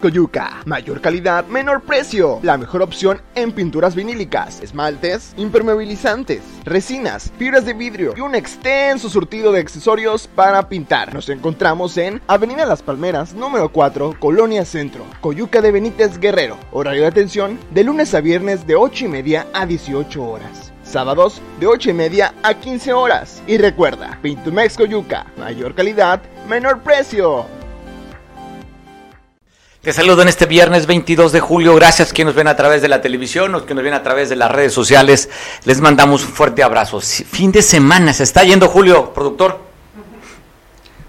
Coyuca. Mayor calidad, menor precio. La mejor opción en pinturas vinílicas, esmaltes, impermeabilizantes, resinas, fibras de vidrio y un extenso surtido de accesorios para pintar. Nos encontramos en Avenida Las Palmeras, número 4, Colonia Centro, Coyuca de Benítez Guerrero. Horario de atención de lunes a viernes de 8 y media a 18 horas. Sábados de 8 y media a 15 horas. Y recuerda, Pintumex Coyuca, mayor calidad, menor precio. Te saludo en este viernes 22 de julio. Gracias a quienes nos ven a través de la televisión, los que nos ven a través de las redes sociales. Les mandamos un fuerte abrazo. Fin de semana, se está yendo Julio, productor.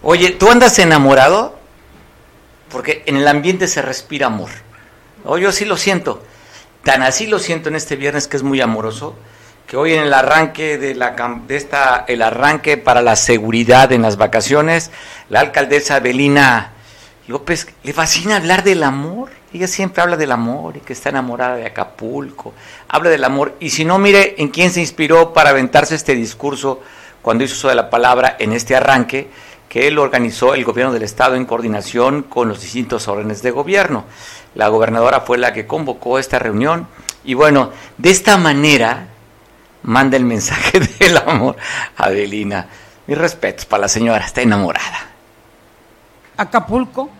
Oye, ¿tú andas enamorado? Porque en el ambiente se respira amor. Oh, yo sí lo siento. Tan así lo siento en este viernes que es muy amoroso que hoy en el arranque de, la, de esta, el arranque para la seguridad en las vacaciones, la alcaldesa Belina López le fascina hablar del amor. Ella siempre habla del amor y que está enamorada de Acapulco. Habla del amor. Y si no, mire en quién se inspiró para aventarse este discurso cuando hizo uso de la palabra en este arranque, que él organizó el gobierno del Estado en coordinación con los distintos órdenes de gobierno. La gobernadora fue la que convocó esta reunión. Y bueno, de esta manera, manda el mensaje del amor a Adelina. Mis respetos para la señora, está enamorada. Acapulco,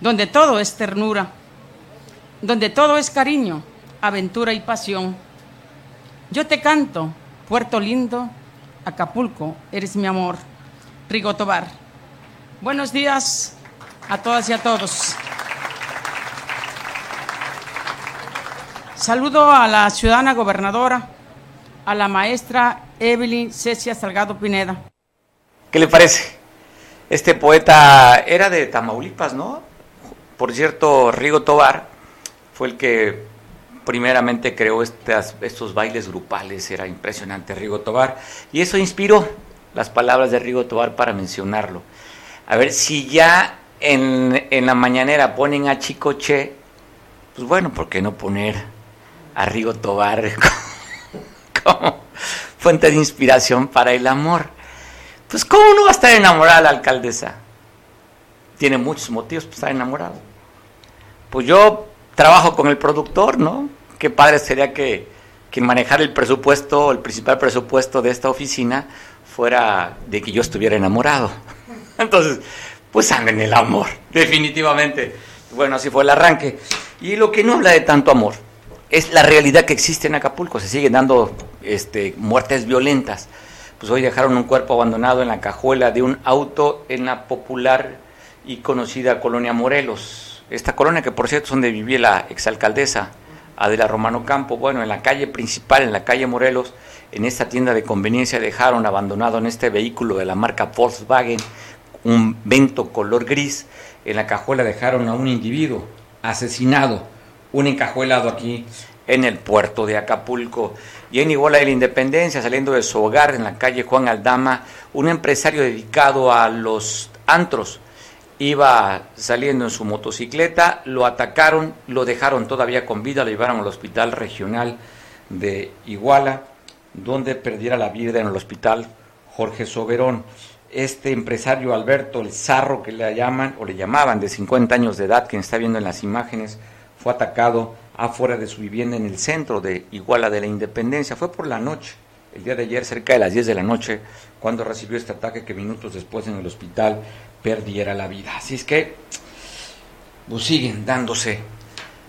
donde todo es ternura, donde todo es cariño, aventura y pasión. Yo te canto, Puerto Lindo, Acapulco, eres mi amor. Rigo Tobar. Buenos días a todas y a todos. Saludo a la ciudadana gobernadora a la maestra Evelyn Cecia Salgado Pineda. ¿Qué le parece? Este poeta era de Tamaulipas, ¿no? Por cierto, Rigo Tobar fue el que primeramente creó estos bailes grupales, era impresionante Rigo Tobar, y eso inspiró las palabras de Rigo Tobar para mencionarlo. A ver, si ya en, la mañanera ponen a Chicoche, pues bueno, ¿por qué no poner a Rigo Tobar como fuente de inspiración para el amor. Pues ¿cómo no va a estar enamorada la alcaldesa? Tiene muchos motivos para estar enamorado. Pues yo trabajo con el productor, ¿no? Qué padre sería que, que manejar el presupuesto, el principal presupuesto de esta oficina fuera de que yo estuviera enamorado. Entonces, pues anda en el amor, definitivamente. Bueno, así fue el arranque. Y lo que no habla de tanto amor es la realidad que existe en Acapulco. Se siguen dando este, muertes violentas. Pues hoy dejaron un cuerpo abandonado en la cajuela de un auto en la popular y conocida colonia Morelos. Esta colonia que por cierto es donde vivía la exalcaldesa Adela Romano Campo. Bueno, en la calle principal, en la calle Morelos, en esta tienda de conveniencia dejaron abandonado en este vehículo de la marca Volkswagen un vento color gris. En la cajuela dejaron a un individuo asesinado, un encajuelado aquí en el puerto de Acapulco. Y en Iguala de la Independencia, saliendo de su hogar en la calle Juan Aldama, un empresario dedicado a los antros iba saliendo en su motocicleta, lo atacaron, lo dejaron todavía con vida, lo llevaron al hospital regional de Iguala, donde perdiera la vida en el hospital Jorge Soberón. Este empresario Alberto El Zarro, que le llaman o le llamaban de 50 años de edad, quien está viendo en las imágenes, fue atacado afuera de su vivienda en el centro de Iguala de la Independencia. Fue por la noche, el día de ayer, cerca de las 10 de la noche, cuando recibió este ataque que minutos después en el hospital perdiera la vida. Así es que, pues siguen dándose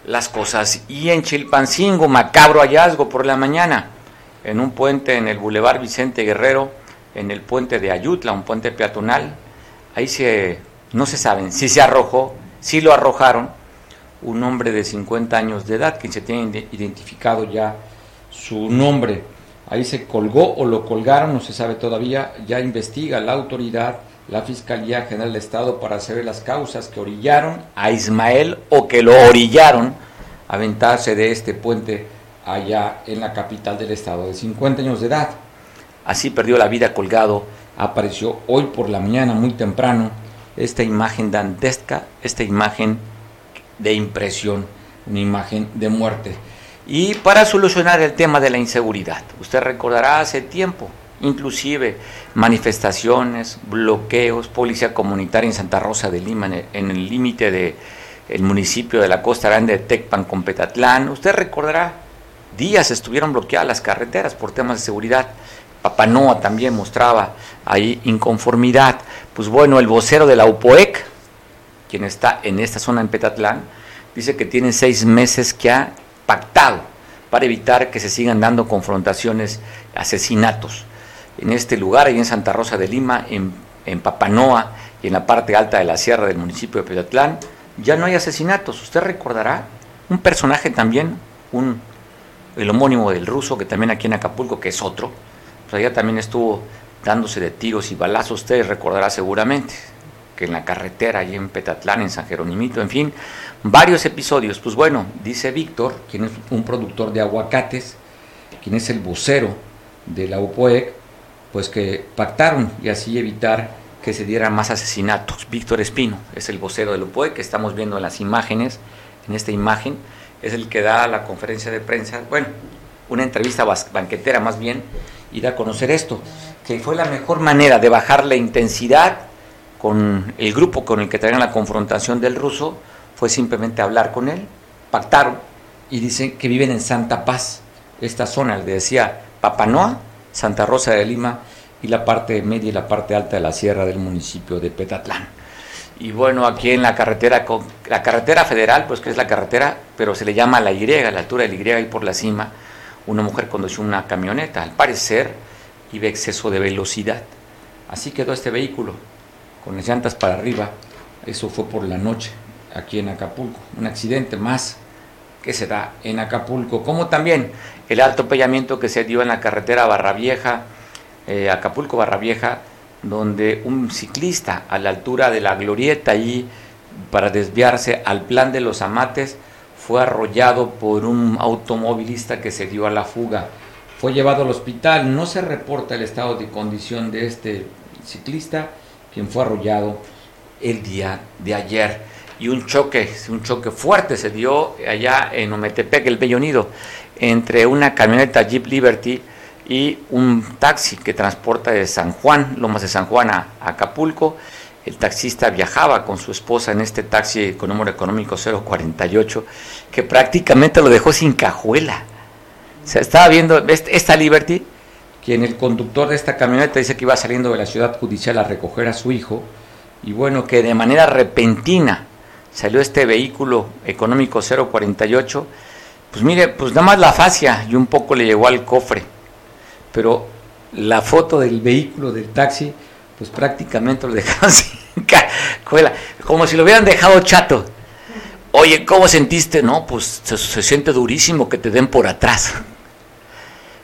las cosas. Y en Chilpancingo, macabro hallazgo por la mañana, en un puente en el Boulevard Vicente Guerrero, en el puente de Ayutla, un puente peatonal, ahí se, no se saben si se arrojó, si lo arrojaron, un hombre de 50 años de edad, que se tiene identificado ya su nombre. Ahí se colgó o lo colgaron, no se sabe todavía, ya investiga la autoridad, la Fiscalía General del Estado para saber las causas que orillaron a Ismael o que lo orillaron a aventarse de este puente allá en la capital del estado, de 50 años de edad. Así perdió la vida colgado, apareció hoy por la mañana muy temprano esta imagen dantesca, esta imagen de impresión, una imagen de muerte. Y para solucionar el tema de la inseguridad, usted recordará hace tiempo, inclusive manifestaciones, bloqueos, policía comunitaria en Santa Rosa de Lima, en el límite de el municipio de la Costa Grande de Tecpan con Petatlán. Usted recordará, días estuvieron bloqueadas las carreteras por temas de seguridad. Papanoa también mostraba ahí inconformidad. Pues bueno, el vocero de la UPOEC, quien está en esta zona en Petatlán, dice que tiene seis meses que ha pactado para evitar que se sigan dando confrontaciones, asesinatos. En este lugar, ahí en Santa Rosa de Lima, en, en Papanoa y en la parte alta de la sierra del municipio de Petatlán, ya no hay asesinatos. Usted recordará un personaje también, un, el homónimo del ruso, que también aquí en Acapulco, que es otro, pues allá también estuvo dándose de tiros y balazos, usted recordará seguramente, que en la carretera, allí en Petatlán, en San Jerónimito, en fin, varios episodios. Pues bueno, dice Víctor, quien es un productor de aguacates, quien es el vocero de la UPOEC, pues que pactaron y así evitar que se dieran más asesinatos. Víctor Espino es el vocero del UPOE que estamos viendo en las imágenes, en esta imagen, es el que da la conferencia de prensa, bueno, una entrevista banquetera más bien, y da a conocer esto, que fue la mejor manera de bajar la intensidad con el grupo con el que traían la confrontación del ruso, fue simplemente hablar con él, pactaron y dicen que viven en Santa Paz, esta zona, le decía Papanoa, Santa Rosa de Lima y la parte media y la parte alta de la sierra del municipio de Petatlán. Y bueno, aquí en la carretera, la carretera federal, pues que es la carretera, pero se le llama la Y, la altura del Y y por la cima, una mujer condució una camioneta, al parecer iba exceso de velocidad. Así quedó este vehículo, con las llantas para arriba, eso fue por la noche, aquí en Acapulco, un accidente más que se da en Acapulco, como también el atropellamiento que se dio en la carretera Barra Vieja, eh, Acapulco Barra Vieja, donde un ciclista a la altura de la glorieta allí para desviarse al plan de los amates fue arrollado por un automovilista que se dio a la fuga. Fue llevado al hospital, no se reporta el estado de condición de este ciclista, quien fue arrollado el día de ayer. Y un choque, un choque fuerte se dio allá en Ometepec, el Bellonido, entre una camioneta Jeep Liberty y un taxi que transporta de San Juan, Lomas de San Juan a, Acapulco. El taxista viajaba con su esposa en este taxi con número económico 048, que prácticamente lo dejó sin cajuela. O sea, estaba viendo esta Liberty, quien el conductor de esta camioneta dice que iba saliendo de la ciudad judicial a recoger a su hijo, y bueno, que de manera repentina salió este vehículo económico 048, pues mire, pues nada más la fascia y un poco le llegó al cofre pero la foto del vehículo, del taxi, pues prácticamente lo dejaron sin cajuela, como si lo hubieran dejado chato. Oye, ¿cómo sentiste? No, pues se, siente durísimo que te den por atrás.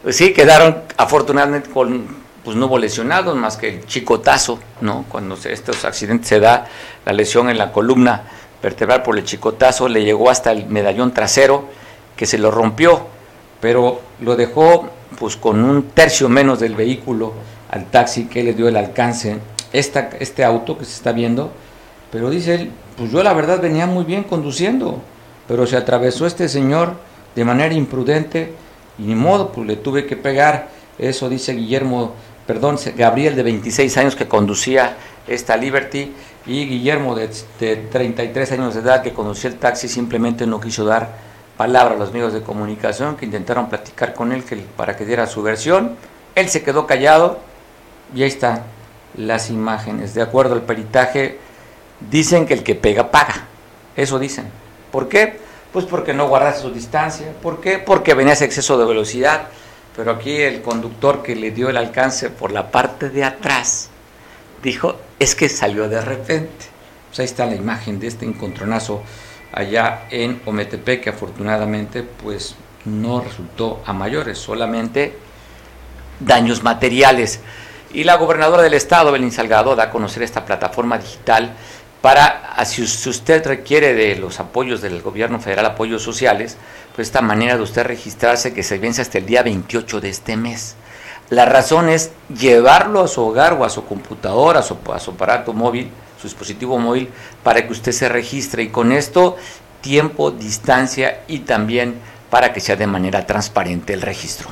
Pues sí, quedaron afortunadamente con, pues no hubo lesionados más que el chicotazo, ¿no? Cuando estos accidentes se da la lesión en la columna vertebral por el chicotazo, le llegó hasta el medallón trasero que se lo rompió, pero lo dejó pues con un tercio menos del vehículo al taxi que le dio el alcance esta, este auto que se está viendo, pero dice él, pues yo la verdad venía muy bien conduciendo, pero se atravesó este señor de manera imprudente y ni modo, pues le tuve que pegar, eso dice Guillermo, perdón, Gabriel de 26 años que conducía esta Liberty y Guillermo de, de 33 años de edad que conducía el taxi simplemente no quiso dar palabra a los medios de comunicación que intentaron platicar con él para que diera su versión. Él se quedó callado y ahí están las imágenes. De acuerdo al peritaje, dicen que el que pega paga. Eso dicen. ¿Por qué? Pues porque no guardaste su distancia. ¿Por qué? Porque venía ese exceso de velocidad. Pero aquí el conductor que le dio el alcance por la parte de atrás dijo, es que salió de repente. Pues ahí está la imagen de este encontronazo allá en Ometepec, que afortunadamente pues no resultó a mayores, solamente daños materiales. Y la gobernadora del estado, Belín Salgado, da a conocer esta plataforma digital para, si usted requiere de los apoyos del gobierno federal, apoyos sociales, pues esta manera de usted registrarse que se vence hasta el día 28 de este mes. La razón es llevarlo a su hogar o a su computadora, a su, a su aparato móvil, su dispositivo móvil para que usted se registre y con esto tiempo, distancia y también para que sea de manera transparente el registro.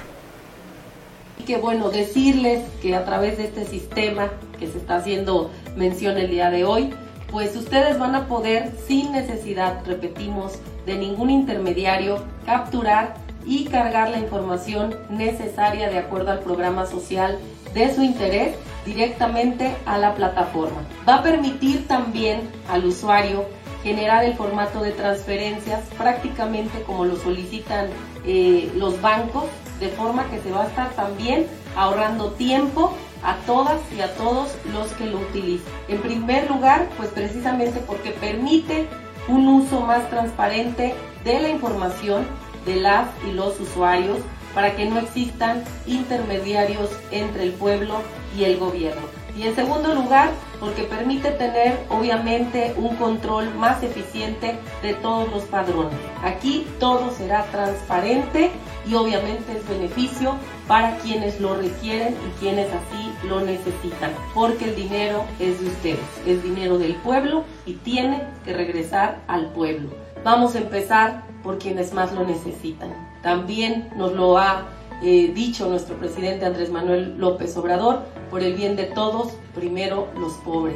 Y qué bueno decirles que a través de este sistema que se está haciendo mención el día de hoy, pues ustedes van a poder, sin necesidad, repetimos, de ningún intermediario, capturar y cargar la información necesaria de acuerdo al programa social de su interés directamente a la plataforma. Va a permitir también al usuario generar el formato de transferencias prácticamente como lo solicitan eh, los bancos, de forma que se va a estar también ahorrando tiempo a todas y a todos los que lo utilizan. En primer lugar, pues precisamente porque permite un uso más transparente de la información de las y los usuarios para que no existan intermediarios entre el pueblo y el gobierno. Y en segundo lugar, porque permite tener obviamente un control más eficiente de todos los padrones. Aquí todo será transparente y obviamente es beneficio para quienes lo requieren y quienes así lo necesitan, porque el dinero es de ustedes, es dinero del pueblo y tiene que regresar al pueblo. Vamos a empezar por quienes más lo necesitan. También nos lo ha eh, dicho nuestro presidente Andrés Manuel López Obrador, por el bien de todos, primero los pobres.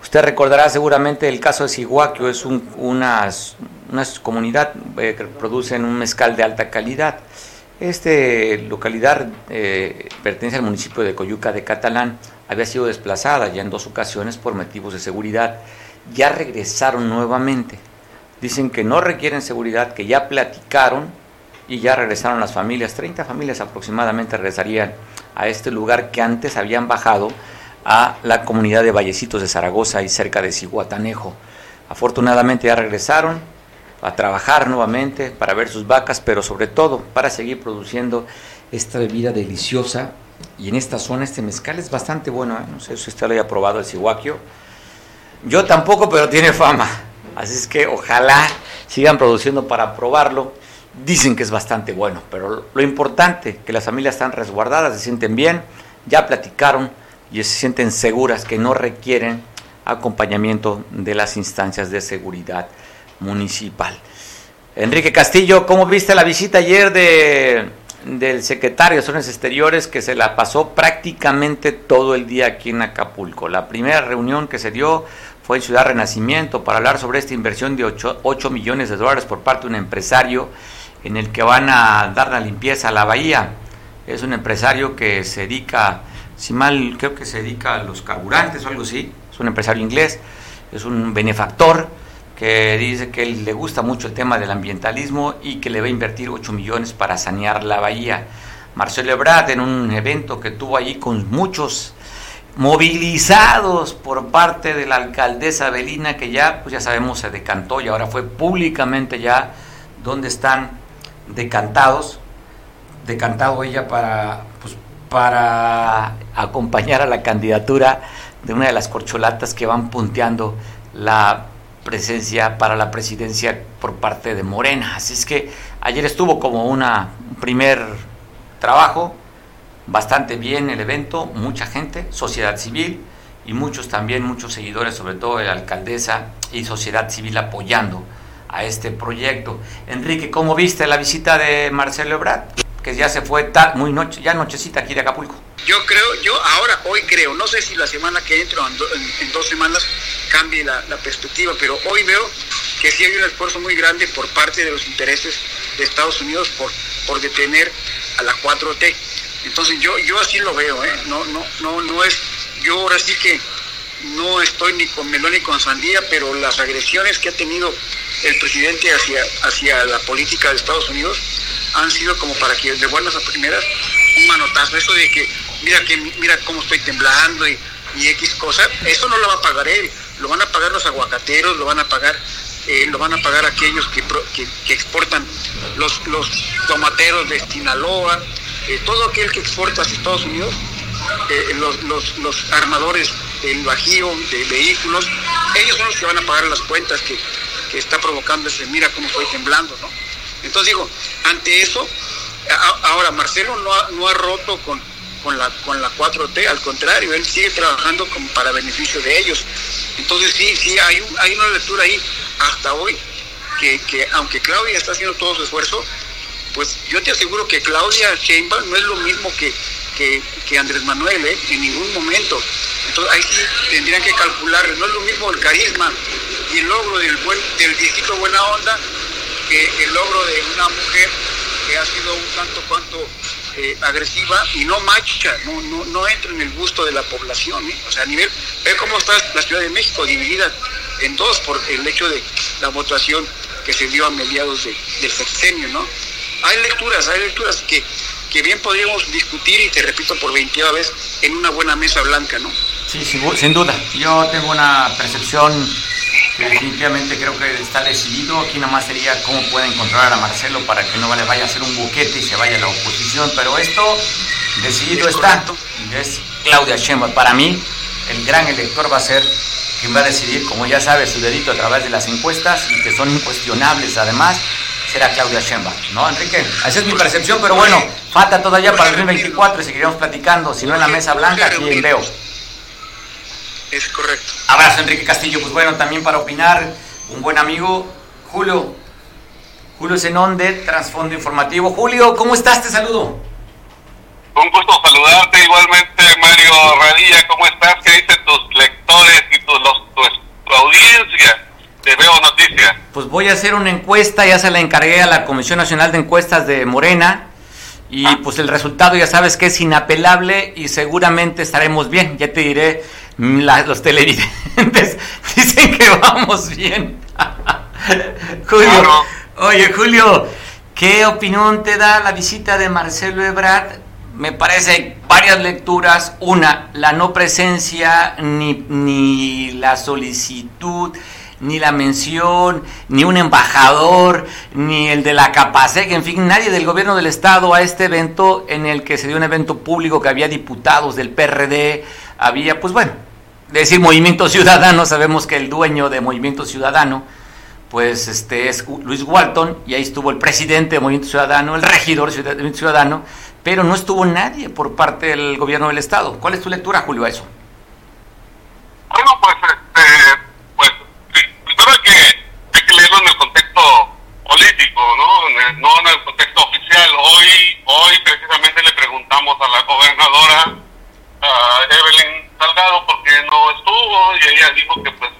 Usted recordará seguramente el caso de Siguaquio, es una, comunidad eh, que producen un mezcal de alta calidad. Esta localidad eh, pertenece al municipio de Coyuca de Catalán, había sido desplazada ya en dos ocasiones por motivos de seguridad, ya regresaron nuevamente. Dicen que no requieren seguridad, que ya platicaron y ya regresaron las familias. 30 familias aproximadamente regresarían a este lugar que antes habían bajado a la comunidad de Vallecitos de Zaragoza y cerca de Ciguatanejo. Afortunadamente ya regresaron a trabajar nuevamente para ver sus vacas, pero sobre todo para seguir produciendo esta bebida deliciosa. Y en esta zona este mezcal es bastante bueno, ¿eh? no sé si usted lo haya probado el cihuaquio. Yo tampoco, pero tiene fama. Así es que ojalá sigan produciendo para probarlo. Dicen que es bastante bueno, pero lo importante, que las familias están resguardadas, se sienten bien, ya platicaron y se sienten seguras que no requieren acompañamiento de las instancias de seguridad municipal. Enrique Castillo, ¿cómo viste la visita ayer de, del secretario de Asuntos Exteriores que se la pasó prácticamente todo el día aquí en Acapulco? La primera reunión que se dio fue en Ciudad Renacimiento para hablar sobre esta inversión de 8, millones de dólares por parte de un empresario en el que van a dar la limpieza a la bahía. Es un empresario que se dedica, si mal creo que se dedica a los carburantes o algo así, es un empresario inglés, es un benefactor que dice que le gusta mucho el tema del ambientalismo y que le va a invertir 8 millones para sanear la bahía. Marcelo Ebrard en un evento que tuvo allí con muchos movilizados por parte de la alcaldesa Belina, que ya, pues ya sabemos, se decantó y ahora fue públicamente ya donde están decantados, decantado ella para, pues, para acompañar a la candidatura de una de las corcholatas que van punteando la presencia para la presidencia por parte de Morena. Así es que ayer estuvo como una, un primer trabajo, bastante bien el evento, mucha gente, sociedad civil y muchos también, muchos seguidores, sobre todo la alcaldesa y sociedad civil apoyando a este proyecto. Enrique, ¿cómo viste la visita de Marcelo Ebrard? Que ya se fue muy noche, ya nochecita aquí de Acapulco. Yo creo, yo ahora, hoy creo, no sé si la semana que entro, en, dos semanas, cambie la, perspectiva, pero hoy veo que sí hay un esfuerzo muy grande por parte de los intereses de Estados Unidos por, por detener a la 4T. Entonces yo, yo así lo veo, ¿eh? no, no, no, no es, yo ahora sí que no estoy ni con melón ni con sandía, pero las agresiones que ha tenido el presidente hacia, hacia la política de Estados Unidos han sido como para que de buenas a primeras un manotazo, eso de que mira que mira cómo estoy temblando y, X cosas, eso no lo va a pagar él, lo van a pagar los aguacateros, lo van a pagar eh, lo van a pagar aquellos que, que, exportan los, los tomateros de Sinaloa, eh, todo aquel que exporta hacia Estados Unidos, eh, los, los, los, armadores del bajío, de vehículos, ellos son los que van a pagar las cuentas que, está provocando ese, mira cómo estoy temblando, ¿no? Entonces digo, ante eso, ahora Marcelo no ha, no ha roto con, con, la, con la 4T, al contrario, él sigue trabajando como para beneficio de ellos. Entonces sí, sí, hay, hay una lectura ahí hasta hoy, que, que aunque Claudia está haciendo todo su esfuerzo, pues yo te aseguro que Claudia Sheinbaum no es lo mismo que, que, Andrés Manuel, ¿eh? en ningún momento. Entonces ahí sí tendrían que calcular, no es lo mismo el carisma y el logro del, buen, del viejito buena onda que el logro de una mujer que ha sido un tanto cuanto eh, agresiva y no macha, no, no, no, entra en el gusto de la población. ¿eh? O sea, a nivel, ve cómo está la Ciudad de México dividida en dos por el hecho de la votación que se dio a mediados del sexenio, ¿no? Hay lecturas, hay lecturas que, que bien podríamos discutir y te repito por veintiava vez en una buena mesa blanca, ¿no? Sí, sin duda. Yo tengo una percepción definitivamente creo que está decidido. Aquí nada más sería cómo puede encontrar a Marcelo para que no le vaya a hacer un buquete y se vaya a la oposición. Pero esto decidido está. Es Claudia Sheinbaum. Para mí, el gran elector va a ser quien va a decidir, como ya sabe, su dedito a través de las encuestas y que son incuestionables además. Será Claudia Sheinbaum, ¿no, Enrique? Esa es mi percepción, pero bueno, falta todavía para el 2024 y seguiremos platicando, si no en la mesa blanca, aquí en Veo. Es correcto. Abrazo, Enrique Castillo. Pues bueno, también para opinar, un buen amigo, Julio. Julio Zenón de Transfondo Informativo. Julio, ¿cómo estás? Te saludo. Un gusto saludarte igualmente, Mario Radilla. ¿Cómo estás? ¿Qué dicen tus lectores y tu, tu, audiencia de Veo Noticias? Pues voy a hacer una encuesta, ya se la encargué a la Comisión Nacional de Encuestas de Morena. Y ah. pues el resultado ya sabes que es inapelable y seguramente estaremos bien. Ya te diré los televidentes dicen que vamos bien. Julio, oye Julio, ¿qué opinión te da la visita de Marcelo Ebrard? Me parece varias lecturas. Una, la no presencia ni, ni la solicitud ni la mención, ni un embajador, ni el de la Capacec, en fin, nadie del gobierno del estado a este evento en el que se dio un evento público que había diputados del PRD, había, pues bueno, decir Movimiento Ciudadano, sabemos que el dueño de Movimiento Ciudadano, pues este es Luis Walton, y ahí estuvo el presidente de Movimiento Ciudadano, el regidor de Movimiento Ciudadano, pero no estuvo nadie por parte del gobierno del Estado. ¿Cuál es tu lectura, Julio, a eso? Bueno, pues, este, pues primero hay que, hay que leerlo en el contexto político, ¿no? en el contexto oficial. Hoy, hoy precisamente le preguntamos a la gobernadora a Evelyn Salgado porque no estuvo y ella dijo que pues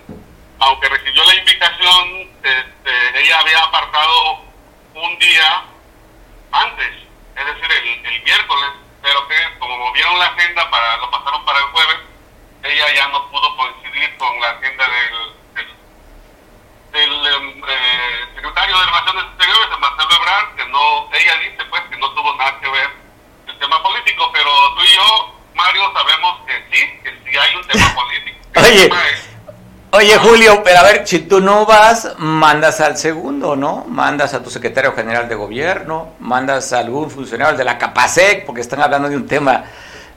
aunque recibió la invitación este, ella había apartado un día antes es decir el, el, miércoles pero que como movieron la agenda para lo pasaron para el jueves ella ya no pudo coincidir con la agenda del, del, em, eh, secretario de Relaciones Exteriores de Marcelo Ebrard que no ella dice pues que no tuvo nada que ver el tema político pero tú y yo Mario, sabemos que sí, que sí hay un tema político. Oye, oye Julio, pero a ver, si tú no vas, mandas al segundo, ¿no? Mandas a tu secretario general de gobierno, mandas a algún funcionario de la Capacec, porque están hablando de un tema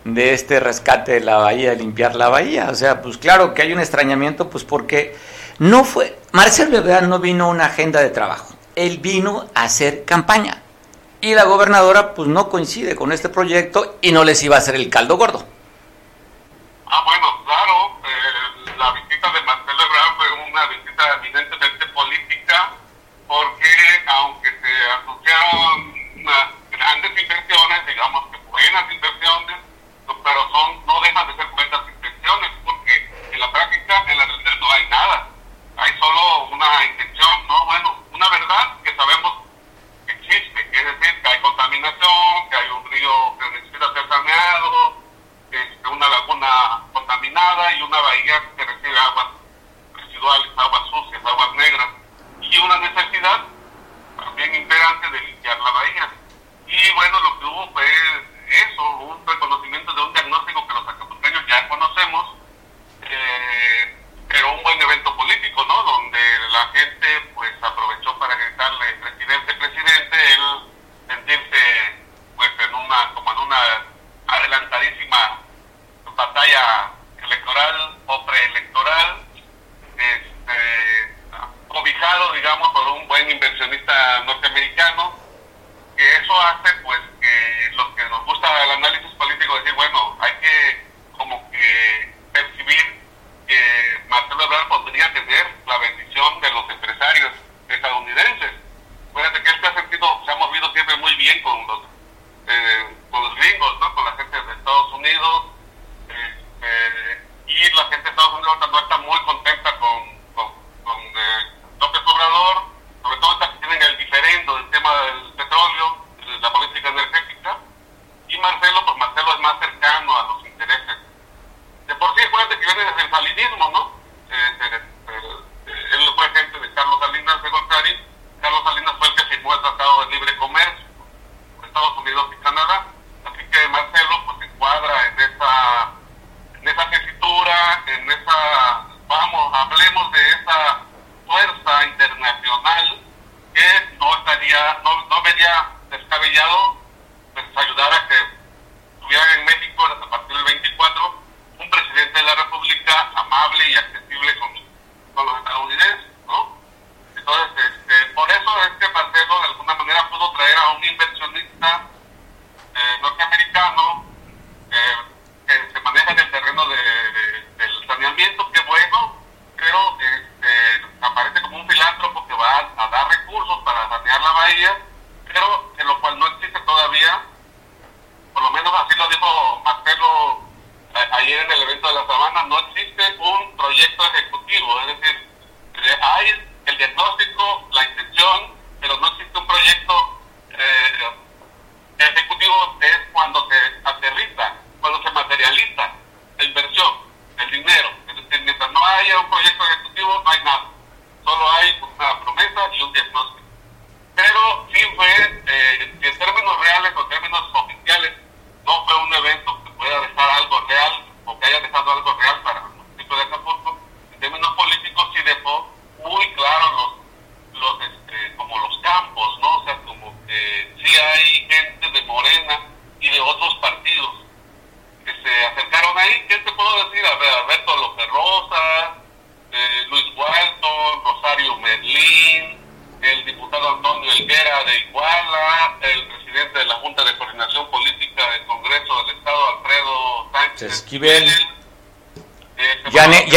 de este rescate de la bahía, de limpiar la bahía. O sea, pues claro que hay un extrañamiento, pues porque no fue, Marcelo Ebrard no vino a una agenda de trabajo, él vino a hacer campaña. Y la gobernadora pues no coincide con este proyecto y no les iba a hacer el caldo gordo. Ah, bueno, claro, eh, la visita de Marcelo Ebrard fue una visita evidentemente política porque aunque se asociaron unas grandes inversiones, digamos que buenas inversiones, pero son no dejan de ser buenas intenciones porque en la práctica en la realidad no hay nada, hay solo una intención, ¿no? Bueno, una verdad que sabemos existe, es decir, que hay contaminación, que hay un río que necesita ser saneado, este, una laguna contaminada y una bahía que recibe aguas residuales, aguas sucias, aguas negras, y una necesidad también imperante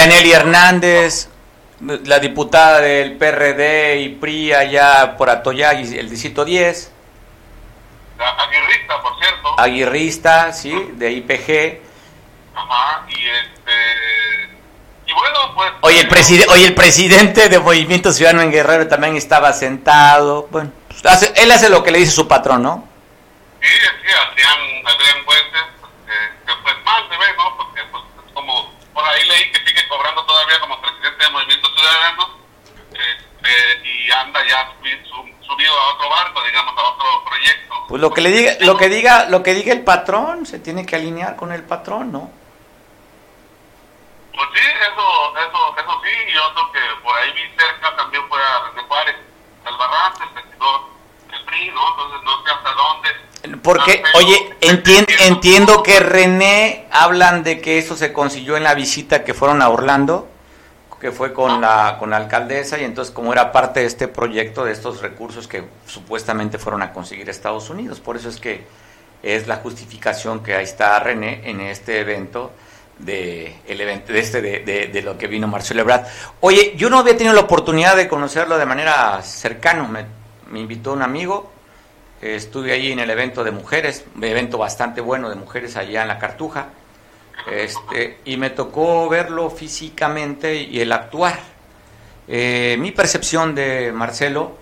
Yaneli Hernández, la diputada del PRD y PRI allá por Atoyag, el distrito 10. Aguirrista, por cierto. Aguirrista, sí, de IPG. Ajá, y este. Y bueno, pues. Oye, el, preside oye, el presidente de Movimiento Ciudadano en Guerrero también estaba sentado. Bueno, pues, hace, él hace lo que le dice su patrón, ¿no? Sí, sí, Adrián, Adrián Fuentes, que, que pues mal se ve, ¿no? Porque pues como por ahí leí que sigue cobrando todavía como presidente de Movimiento Ciudadano este, y anda ya subido a otro barco, digamos, a otro proyecto. Pues lo que le diga, lo que diga, lo que diga el patrón, se tiene que alinear con el patrón, ¿no? Pues sí, eso, eso, eso sí, y otro que por ahí vi cerca también fue a René Juárez, Albarrán, el del PRI, ¿no? Entonces no sé hasta dónde. Porque, oye, entien, entiendo que René hablan de que eso se consiguió en la visita que fueron a Orlando, que fue con la, con la alcaldesa, y entonces como era parte de este proyecto, de estos recursos que supuestamente fueron a conseguir Estados Unidos. Por eso es que es la justificación que ahí está René en este evento de el evento de este de, de, de, lo que vino Marcelo Ebrard. Oye, yo no había tenido la oportunidad de conocerlo de manera cercana, me, me invitó un amigo, estuve allí en el evento de mujeres, un evento bastante bueno de mujeres allá en la Cartuja, este, y me tocó verlo físicamente y el actuar. Eh, mi percepción de Marcelo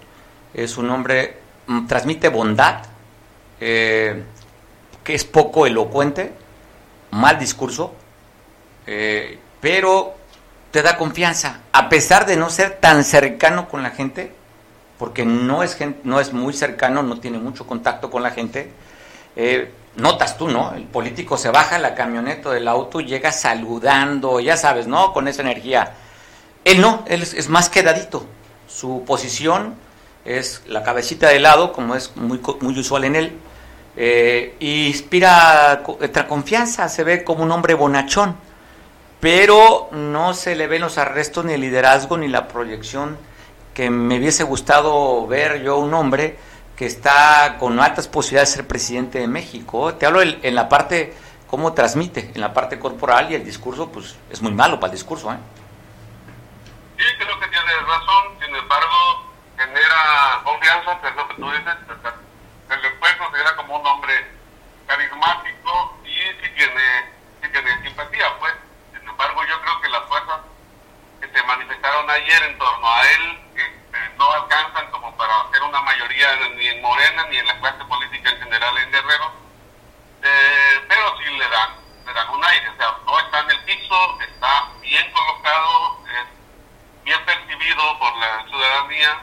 es un hombre, mm, transmite bondad, eh, que es poco elocuente, mal discurso, eh, pero te da confianza, a pesar de no ser tan cercano con la gente, porque no es, no es muy cercano, no tiene mucho contacto con la gente. Eh, notas tú, ¿no? El político se baja la camioneta del auto y llega saludando, ya sabes, ¿no? Con esa energía. Él no, él es, más quedadito. Su posición es la cabecita de lado, como es muy, muy usual en él. Eh, y inspira confianza, se ve como un hombre bonachón pero no se le ven los arrestos ni el liderazgo ni la proyección que me hubiese gustado ver yo un hombre que está con altas posibilidades de ser presidente de México. Te hablo en la parte cómo transmite, en la parte corporal y el discurso, pues es muy malo para el discurso. ¿eh? Sí, creo que tienes razón, sin embargo, genera confianza, que es lo que tú dices, se le puede considerar como un hombre carismático y sí tiene, sí tiene simpatía, pues embargo, yo creo que las fuerzas que se manifestaron ayer en torno a él este, no alcanzan como para hacer una mayoría ni en Morena ni en la clase política en general en Guerrero, eh, pero sí le dan, le dan un aire, o sea, no está en el piso, está bien colocado, es bien percibido por la ciudadanía,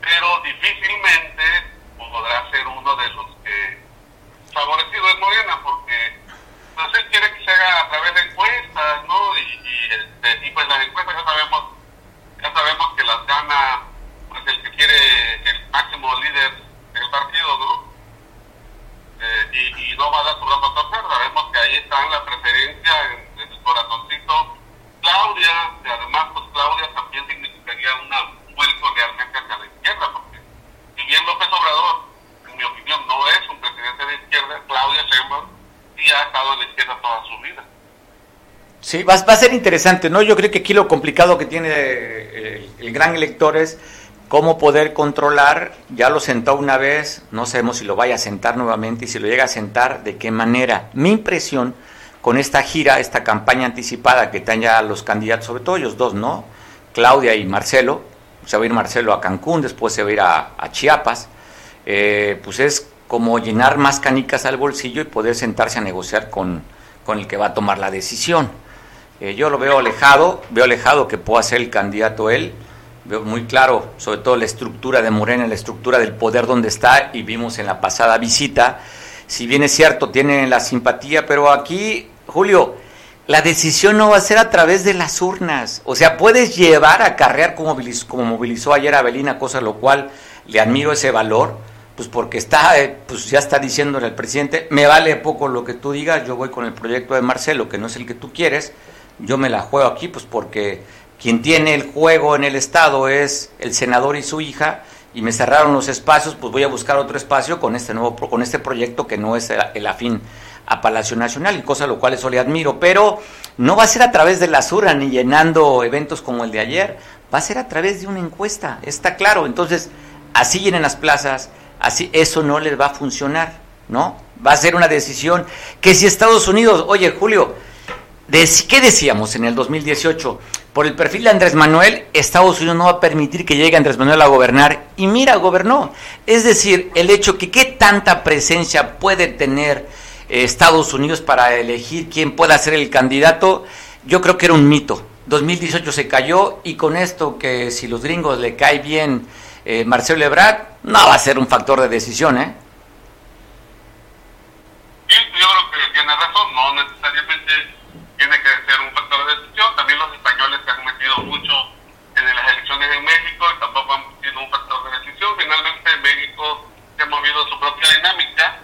pero difícilmente podrá ser uno de los que favorecido es Morena, porque pues él quiere que se haga a través de encuestas, ¿no? Y, y, este, y pues las encuestas ya sabemos Sí, va, va, a ser interesante, ¿no? Yo creo que aquí lo complicado que tiene el, el, gran elector es cómo poder controlar, ya lo sentó una vez, no sabemos si lo vaya a sentar nuevamente y si lo llega a sentar, de qué manera. Mi impresión con esta gira, esta campaña anticipada que están ya los candidatos, sobre todo ellos dos, ¿no? Claudia y Marcelo, se va a ir Marcelo a Cancún, después se va a ir a, a Chiapas, eh, pues es como llenar más canicas al bolsillo y poder sentarse a negociar con, con el que va a tomar la decisión. Eh, yo lo veo alejado, veo alejado que pueda ser el candidato él, veo muy claro, sobre todo la estructura de Morena, la estructura del poder donde está, y vimos en la pasada visita, si bien es cierto, tiene la simpatía, pero aquí Julio, la decisión no va a ser a través de las urnas. O sea, puedes llevar a carrear como como movilizó ayer a cosa lo cual le admiro ese valor, pues porque está, eh, pues ya está diciéndole al presidente, me vale poco lo que tú digas, yo voy con el proyecto de Marcelo, que no es el que tú quieres, yo me la juego aquí, pues porque quien tiene el juego en el Estado es el senador y su hija, y me cerraron los espacios, pues voy a buscar otro espacio con este nuevo, con este proyecto que no es el, afín a Palacio Nacional, y cosa lo cual eso le admiro, pero no va a ser a través de la SURA ni llenando eventos como el de ayer, va a ser a través de una encuesta, está claro, entonces así llenen las plazas, así eso no les va a funcionar, ¿no? Va a ser una decisión que si Estados Unidos, oye Julio, ¿qué decíamos en el 2018? Por el perfil de Andrés Manuel, Estados Unidos no va a permitir que llegue Andrés Manuel a gobernar. Y mira, gobernó. Es decir, el hecho que qué tanta presencia puede tener Estados Unidos para elegir quién pueda ser el candidato, yo creo que era un mito. 2018 se cayó y con esto que si los gringos le cae bien eh, Marcelo Ebrard, no va a ser un factor de decisión, ¿eh? Yo creo que tiene razón, no tiene que ser un factor de decisión. También los españoles se han metido mucho en las elecciones en México y tampoco han sido un factor de decisión. Finalmente México se ha movido su propia dinámica,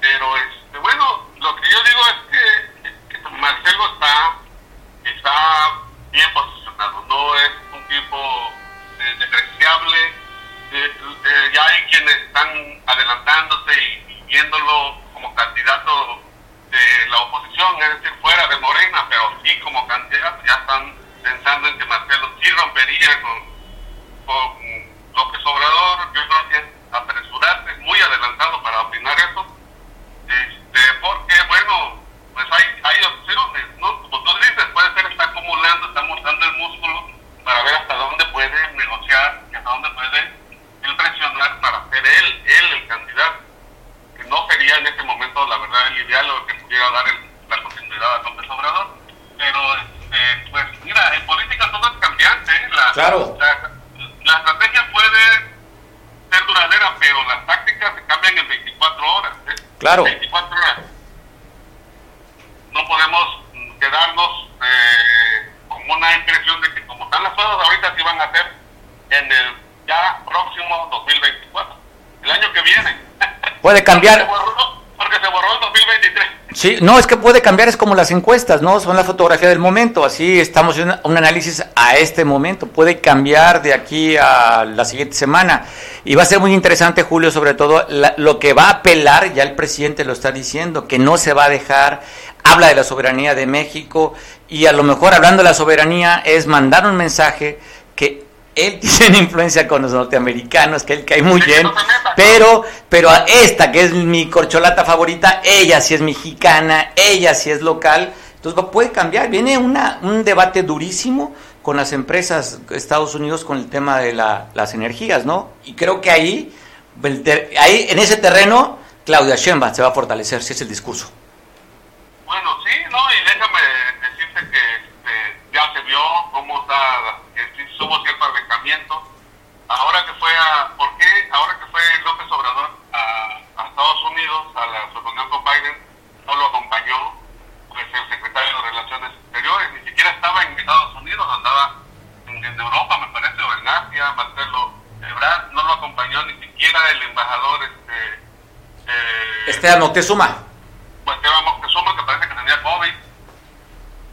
pero es este, bueno, lo que yo digo es que, que Marcelo está, está bien posicionado, no es un tipo eh, despreciable. Eh, eh, ya hay quienes están adelantándose y, y, viéndolo como candidato de la oposición, es decir, fuera de Morena, pero sí como candidato, ya están pensando en que Marcelo sí rompería con, con López Obrador. Yo creo que es apresurarse, muy adelantado para opinar eso. Este, porque, bueno, pues hay, hay opciones, ¿no? Como tú dices, puede ser está acumulando, está mostrando el músculo para ver hasta dónde puede negociar y hasta dónde puede él presionar para ser él, él el candidato. Que no sería en este momento, la verdad, el ideal o que pudiera dar el, la continuidad a López Obrador. Pero, este, pues, mira, en política todo es cambiante. ¿eh? La, claro. La, la estrategia puede ser duradera, pero las tácticas se cambian en 24 horas. ¿eh? Claro. 24 horas. No podemos quedarnos eh, con una impresión de que como están las cosas ahorita se van a hacer en el ya próximo 2024, el año que viene. Puede cambiar. porque, se borró, porque se borró el 2023. Sí, no, es que puede cambiar, es como las encuestas, ¿no? Son la fotografía del momento, así estamos en un análisis a este momento, puede cambiar de aquí a la siguiente semana. Y va a ser muy interesante, Julio, sobre todo la, lo que va a apelar, ya el presidente lo está diciendo, que no se va a dejar, habla de la soberanía de México y a lo mejor hablando de la soberanía es mandar un mensaje que él tiene influencia con los norteamericanos, que él cae muy bien, pero, pero a esta que es mi corcholata favorita, ella sí es mexicana, ella sí es local, entonces puede cambiar, viene una, un debate durísimo con las empresas Estados Unidos con el tema de la, las energías, ¿no? Y creo que ahí, ahí, en ese terreno, Claudia Sheinbaum se va a fortalecer, si es el discurso. Bueno, sí, no, y déjame decirte que este, ya se vio cómo está, que hubo cierto arrestamiento. Ahora que fue a, ¿por qué? Ahora que fue López Obrador a, a Estados Unidos, a la reunión con Biden, no lo acompañó pues, el secretario de Relaciones Exteriores, ni siquiera estaba en Estados Unidos, andaba en, en Europa, me parece, o en Asia, Marcelo Ebrard, no lo acompañó ni siquiera el embajador este, eh, Esteban Moctezuma. pues Esteban Moctezuma, que parece que tenía COVID.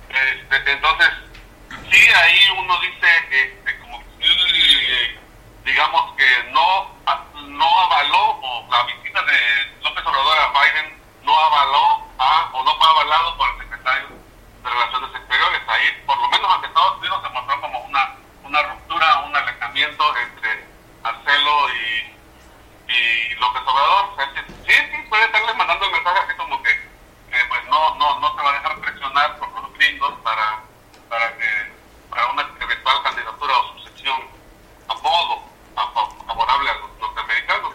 Este, entonces, sí, ahí uno dice, este, como, digamos que no, no avaló, o la visita de López Obrador a Biden no avaló a, o no fue avalado por el secretario de Relaciones Exteriores. Ahí, por lo menos ante Estados Unidos, se mostró como una, una ruptura, un alejamiento entre Marcelo y, y López Obrador. Sí, sí, puede estarles mandando el mensaje así como que, pues no, no, no se va a dejar presionar por los gringos para, para que para una eventual candidatura o sucesión a modo favorable a los norteamericanos,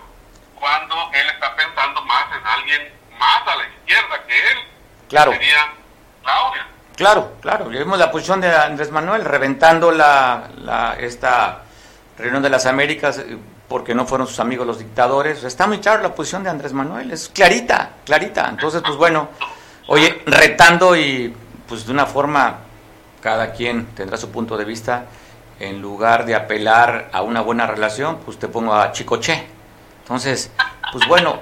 cuando él está pensando más en alguien más a la izquierda que él, claro. sería Claudia. Claro, claro, vimos la posición de Andrés Manuel reventando la, la, esta reunión de las Américas eh, porque no fueron sus amigos los dictadores. Está muy claro la posición de Andrés Manuel, es clarita, clarita. Entonces, pues bueno, oye, retando y pues de una forma, cada quien tendrá su punto de vista, en lugar de apelar a una buena relación, pues te pongo a Chicoche. Entonces, pues bueno,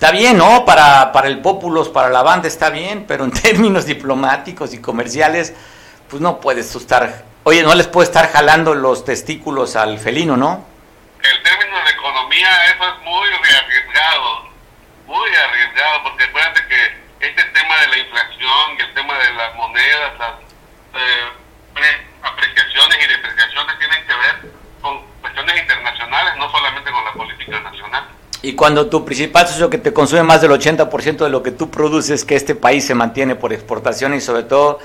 está bien, ¿no? Para, para el populos, para la banda está bien, pero en términos diplomáticos y comerciales, pues no puedes estar, oye, no les puede estar jalando los testículos al felino, ¿no? En términos de economía, eso es muy arriesgado, muy arriesgado, porque acuérdate que este tema de la inflación y el tema de las monedas, las eh, apreciaciones y depreciaciones tienen que ver con cuestiones internacionales, no solamente con la política nacional. Y cuando tu principal socio que te consume más del 80% de lo que tú produces, que este país se mantiene por exportación y sobre todo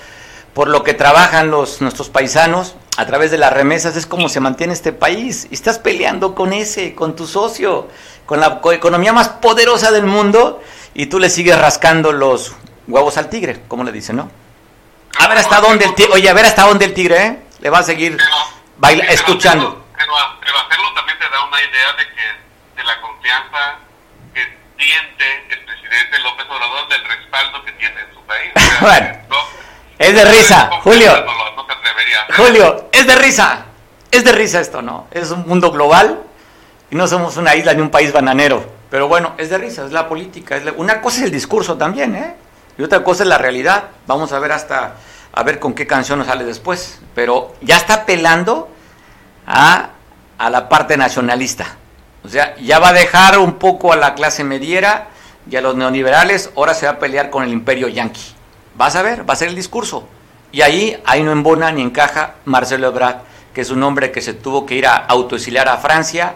por lo que trabajan los nuestros paisanos a través de las remesas, es como se mantiene este país. Y estás peleando con ese, con tu socio, con la economía más poderosa del mundo, y tú le sigues rascando los huevos al tigre, como le dicen, ¿no? A ver hasta dónde el tigre, oye, a ver hasta dónde el tigre, ¿eh? Le va a seguir baila, escuchando. Pero, pero, hacerlo también te da una idea de que la confianza que siente el presidente López Obrador del respaldo que tiene en su país. O sea, bueno, no, es de risa, Julio. No, no, no se atrevería a hacer. Julio, es de risa. Es de risa esto, ¿no? Es un mundo global y no somos una isla ni un país bananero. Pero bueno, es de risa, es la política. Es la- Una cosa es el discurso también, ¿eh? Y otra cosa es la realidad. Vamos a ver hasta, a ver con qué canción nos sale después. Pero ya está apelando a, a la parte nacionalista. O sea, ya va a dejar un poco a la clase mediera y a los neoliberales. Ahora se va a pelear con el imperio yanqui. Vas a ver, va a ser el discurso. Y ahí, ahí no embona ni encaja Marcelo Ebrard, que es un hombre que se tuvo que ir a autoexiliar a Francia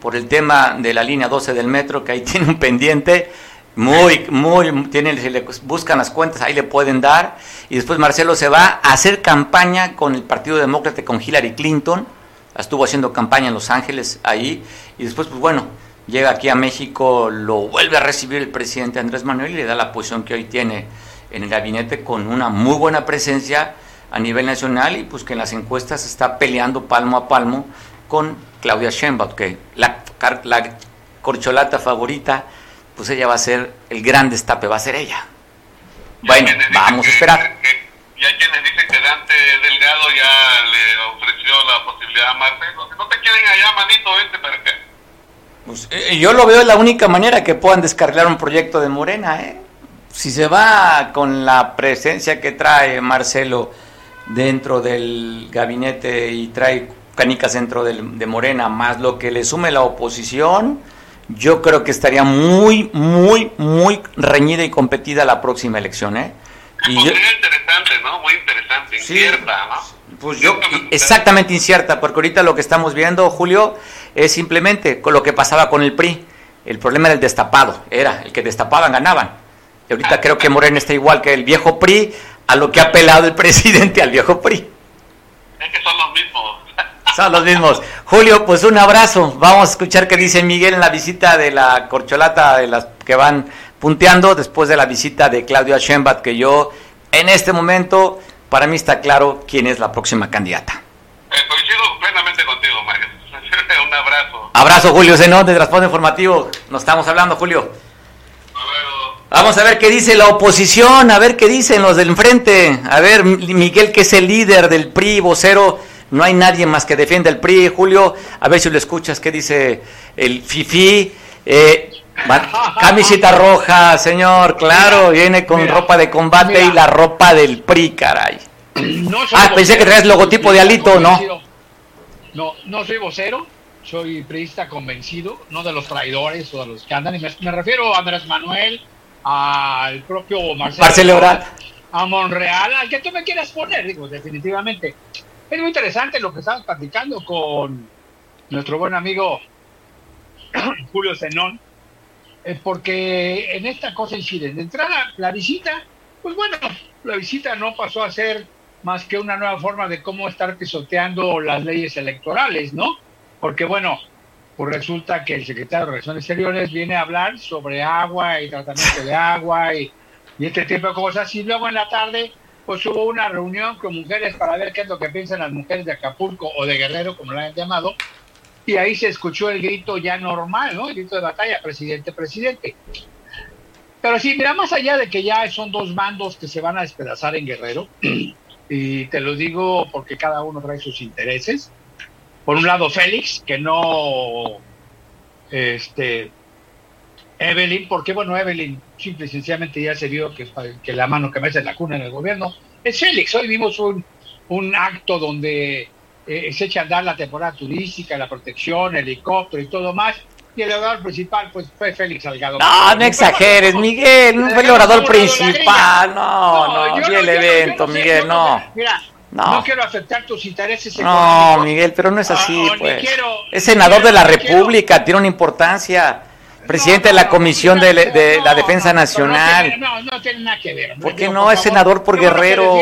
por el tema de la línea 12 del metro, que ahí tiene un pendiente muy, muy, tiene, si le buscan las cuentas, ahí le pueden dar. Y después Marcelo se va a hacer campaña con el Partido Demócrata, con Hillary Clinton. Estuvo haciendo campaña en Los Ángeles ahí. Y después, pues bueno, llega aquí a México, lo vuelve a recibir el presidente Andrés Manuel y le da la posición que hoy tiene en el gabinete con una muy buena presencia a nivel nacional y pues que en las encuestas está peleando palmo a palmo con Claudia Sheinbaum, que la, la corcholata favorita, pues ella va a ser el gran destape, va a ser ella. Bueno, vamos a esperar. Y hay quienes dicen que Dante Delgado ya le ofreció la posibilidad a Marcelo. Si no te quieren allá, manito, vente para acá. Pues, eh, yo lo veo la única manera que puedan descarrilar un proyecto de Morena, ¿eh? Si se va con la presencia que trae Marcelo dentro del gabinete y trae canicas dentro de Morena, más lo que le sume la oposición, yo creo que estaría muy, muy, muy reñida y competida la próxima elección, ¿eh? Y yo- pondría interesante, ¿no? Muy interesante, Sí. incierta, ¿no? Pues yo, exactamente incierta, porque ahorita lo que estamos viendo, Julio, es simplemente con lo que pasaba con el PRI. El problema era el destapado, era el que destapaban, ganaban. Y ahorita creo que Morena está igual que el viejo PRI, a lo que ha apelado el presidente al viejo PRI. Es que son los mismos. Son los mismos. Julio, pues un abrazo. Vamos a escuchar qué dice Miguel en la visita de la corcholata de las que van punteando después de la visita de Claudia Sheinbaum, que yo en este momento para mí está claro quién es la próxima candidata. Eh, coincido plenamente contigo, Mario. Un abrazo. Abrazo, Julio Zenón, de Transporte Informativo. Nos estamos hablando, Julio. Vamos a ver qué dice la oposición, a ver qué dicen los del enfrente. A ver, Miguel, que es el líder del PRI, vocero. No hay nadie más que defienda el PRI. Julio, a ver si lo escuchas, qué dice el FIFI. Eh, Camisita roja, señor, claro, viene con ropa de combate y la ropa del PRI, caray. ah, pensé que traías logotipo de Alito, ¿no? No, no soy vocero, soy priista convencido, no de los traidores o de los que andan. me, refiero a Andrés Manuel, al propio Marcelo, Marcelo a Monreal, al que tú me quieras poner, digo, definitivamente. Es muy interesante lo que estamos platicando con nuestro buen amigo Julio Zenón, eh, porque en esta cosa incide. De entrada, la visita, pues bueno, la visita no pasó a ser más que una nueva forma de cómo estar pisoteando las leyes electorales, ¿no? Porque bueno, pues resulta que el secretario de Relaciones Exteriores viene a hablar sobre agua y tratamiento de agua y, y este tipo de cosas, y luego en la tarde pues hubo una reunión con mujeres para ver qué es lo que piensan las mujeres de Acapulco o de Guerrero, como lo han llamado, y ahí se escuchó el grito ya normal, ¿no? El grito de batalla, presidente, presidente. Pero sí, mira, más allá de que ya son dos bandos que se van a despedazar en Guerrero, y te lo digo porque cada uno trae sus intereses. Por un lado, Félix, que no, este, Evelyn, porque bueno, Evelyn simple y sencillamente ya se vio que, la mano que me hace la cuna en el gobierno es Félix. Hoy vimos un, un acto donde eh, se echa a andar la temporada turística, la protección, el helicóptero y todo más. Y el orador principal, pues fue Félix Salgado. No, no exageres, Miguel, no fue el orador principal. No, no, no, el evento, Miguel, no. Mira, no. quiero aceptar tus intereses. No, Miguel, pero no es así, ah, pues. es senador de la República, tiene una importancia presidente de la Comisión de, la Defensa Nacional. No, no, tiene nada que ver. ¿Por qué no? Es senador por Guerrero.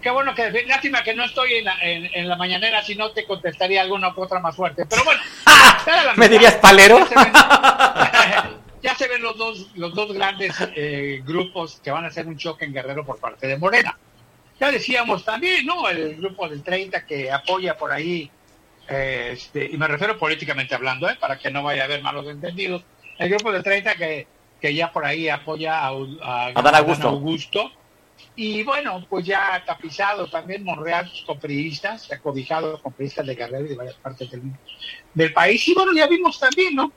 Qué bueno que lástima que no estoy en la, en, la mañanera, si no te contestaría alguna otra más fuerte. Pero bueno, ¿me dirías palero? Ya se ven, los dos los dos grandes eh, grupos que van a hacer un choque en Guerrero por parte de Morena. Ya decíamos también, ¿no? El grupo del 30 que apoya por ahí, eh, este, y me refiero políticamente hablando, ¿eh? para que no vaya a haber malos entendidos. El grupo del 30 que, que ya por ahí apoya a, a, a Augusto. Augusto y bueno, pues ya tapizado también Monreal con periodistas, se ha cobijado con periodistas de Guerrero y de varias partes del, del, país. Y bueno, ya vimos también, ¿no?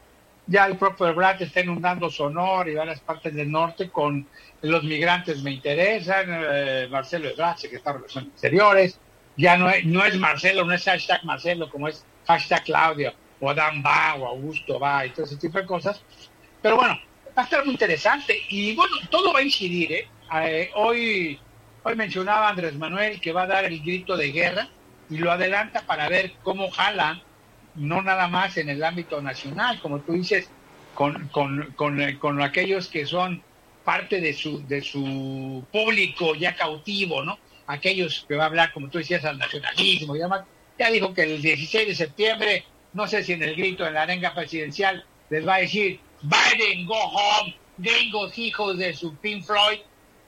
Ya el propio Ebrard está inundando Sonor y varias partes del norte con los migrantes me interesan, eh, Marcelo Ebrard, secretario de Relaciones Exteriores, ya no es, no es Marcelo, no es hashtag Marcelo, como es hashtag Claudio, o Adam va, o Augusto va, y todo ese tipo de cosas. Pero bueno, va a estar muy interesante y bueno, todo va a incidir, ¿eh? Eh, hoy, hoy mencionaba Andrés Manuel que va a dar el grito de guerra y lo adelanta para ver cómo jala, no nada más en el ámbito nacional, como tú dices, con, con, con, aquellos que son parte de su, de su público ya cautivo, ¿no? Aquellos que va a hablar, como tú decías, al nacionalismo y demás. Ya dijo que el 16 de septiembre, no sé si en el grito, en la arenga presidencial, les va a decir, Biden, go home, gringos hijos de su Pink Floyd,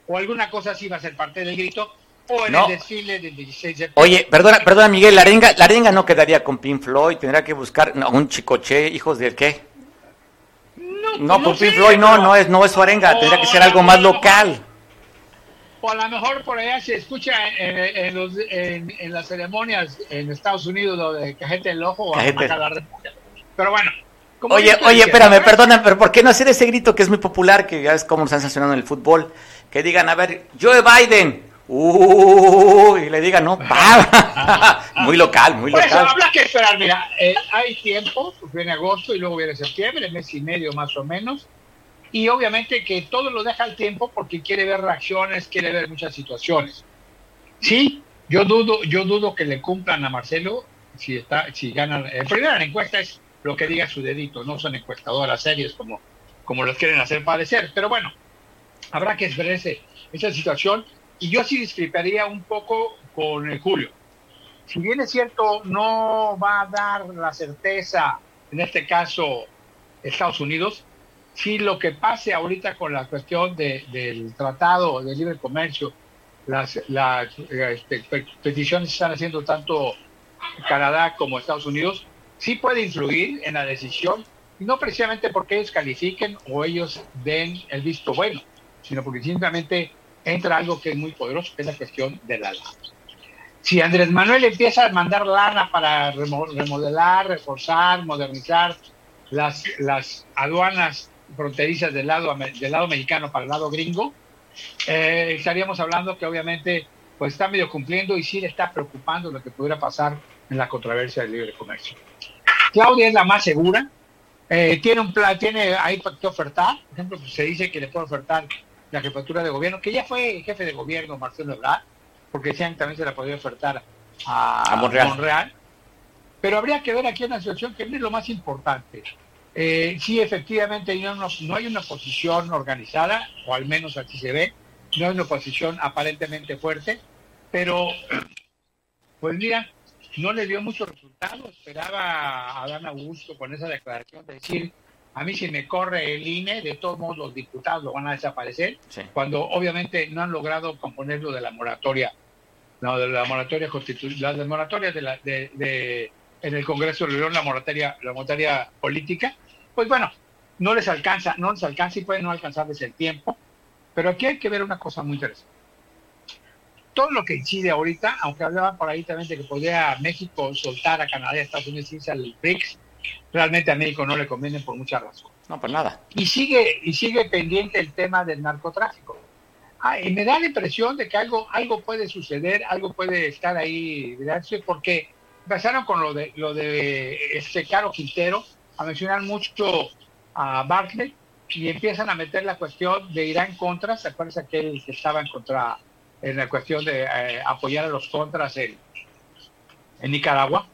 o alguna cosa así va a ser parte del grito, o en el desfile del 16 de Oye, perdona, perdona Miguel, la arenga, la arenga no quedaría con Pink Floyd, tendrá que buscar un chicoche, hijos del qué. No, no, pues Pink Floyd no, no es, no es su arenga, tendría que ser algo más local. O a lo mejor por allá se escucha en, los, en, las ceremonias en Estados Unidos lo de cajete el ojo o Pero bueno, Oye, oye, espérame, perdona, pero ¿por qué no hacer ese grito que es muy popular, que ya es como están sancionando en el fútbol? Que digan, a ver, Joe Biden, uh, y le digan, no, muy local, muy local. Eso habrá que esperar, mira, eh, hay tiempo, viene agosto y luego viene septiembre, mes y medio más o menos, y obviamente que todo lo deja al tiempo porque quiere ver reacciones, quiere ver muchas situaciones. Sí, yo dudo, yo dudo que le cumplan a Marcelo si está, si ganan. Eh, primero la encuesta es lo que diga su dedito, no son encuestadoras serias como, como los quieren hacer parecer. Pero bueno, habrá que esperar esa situación y yo sí discreparía un poco con el Julio. Si bien es cierto, no va a dar la certeza, en este caso, Estados Unidos, si lo que pase ahorita con la cuestión del tratado de libre comercio, las, las este, peticiones están haciendo tanto Canadá como Estados Unidos, sí puede influir en la decisión, no precisamente porque ellos califiquen o ellos den el visto bueno, sino porque simplemente entra algo que es muy poderoso, que es la cuestión de la lana. Si Andrés Manuel empieza a mandar lana para remodelar, reforzar, modernizar las, las aduanas fronterizas del lado, del lado mexicano para el lado gringo, eh, estaríamos hablando que obviamente pues está medio cumpliendo y sí le está preocupando lo que pudiera pasar en la controversia del libre comercio. Claudia es la más segura, eh, tiene un plan, tiene ahí que ofertar, por ejemplo, pues, se dice que le puede ofertar la jefatura de gobierno, que ya fue jefe de gobierno Marcelo Ebrard, porque decían también se la podía ofertar a, Monreal. Pero habría que ver aquí una situación que es lo más importante. Eh, sí, efectivamente, no, no, hay una posición organizada, o al menos así se ve, no hay una posición aparentemente fuerte, pero pues mira, no le dio muchos resultados. Esperaba a Dan Augusto con esa declaración de decir, a mí si me corre el INE, de todos modos los diputados lo van a desaparecer, cuando obviamente no han logrado componerlo de la moratoria, no, de la moratoria constitucional, las moratorias de, la, de, en el Congreso de León, la moratoria, la moratoria política, pues bueno, no les alcanza, no les alcanza y puede no alcanzarles el tiempo, pero aquí hay que ver una cosa muy interesante. Todo lo que incide ahorita, aunque hablaban por ahí también de que podría México soltar a Canadá y Estados Unidos irse al BRICS, realmente a México no le conviene por muchas razones. No, pues nada. Y sigue, y sigue pendiente el tema del narcotráfico. Ah, y me da la impresión de que algo, algo puede suceder, algo puede estar ahí, porque empezaron con lo de lo de este Caro Quintero, a mencionar mucho a Bartlett, y empiezan a meter la cuestión de Irán contra, ¿se acuerdan aquel que estaba en contra en la cuestión de eh, apoyar a los contras en, en Nicaragua.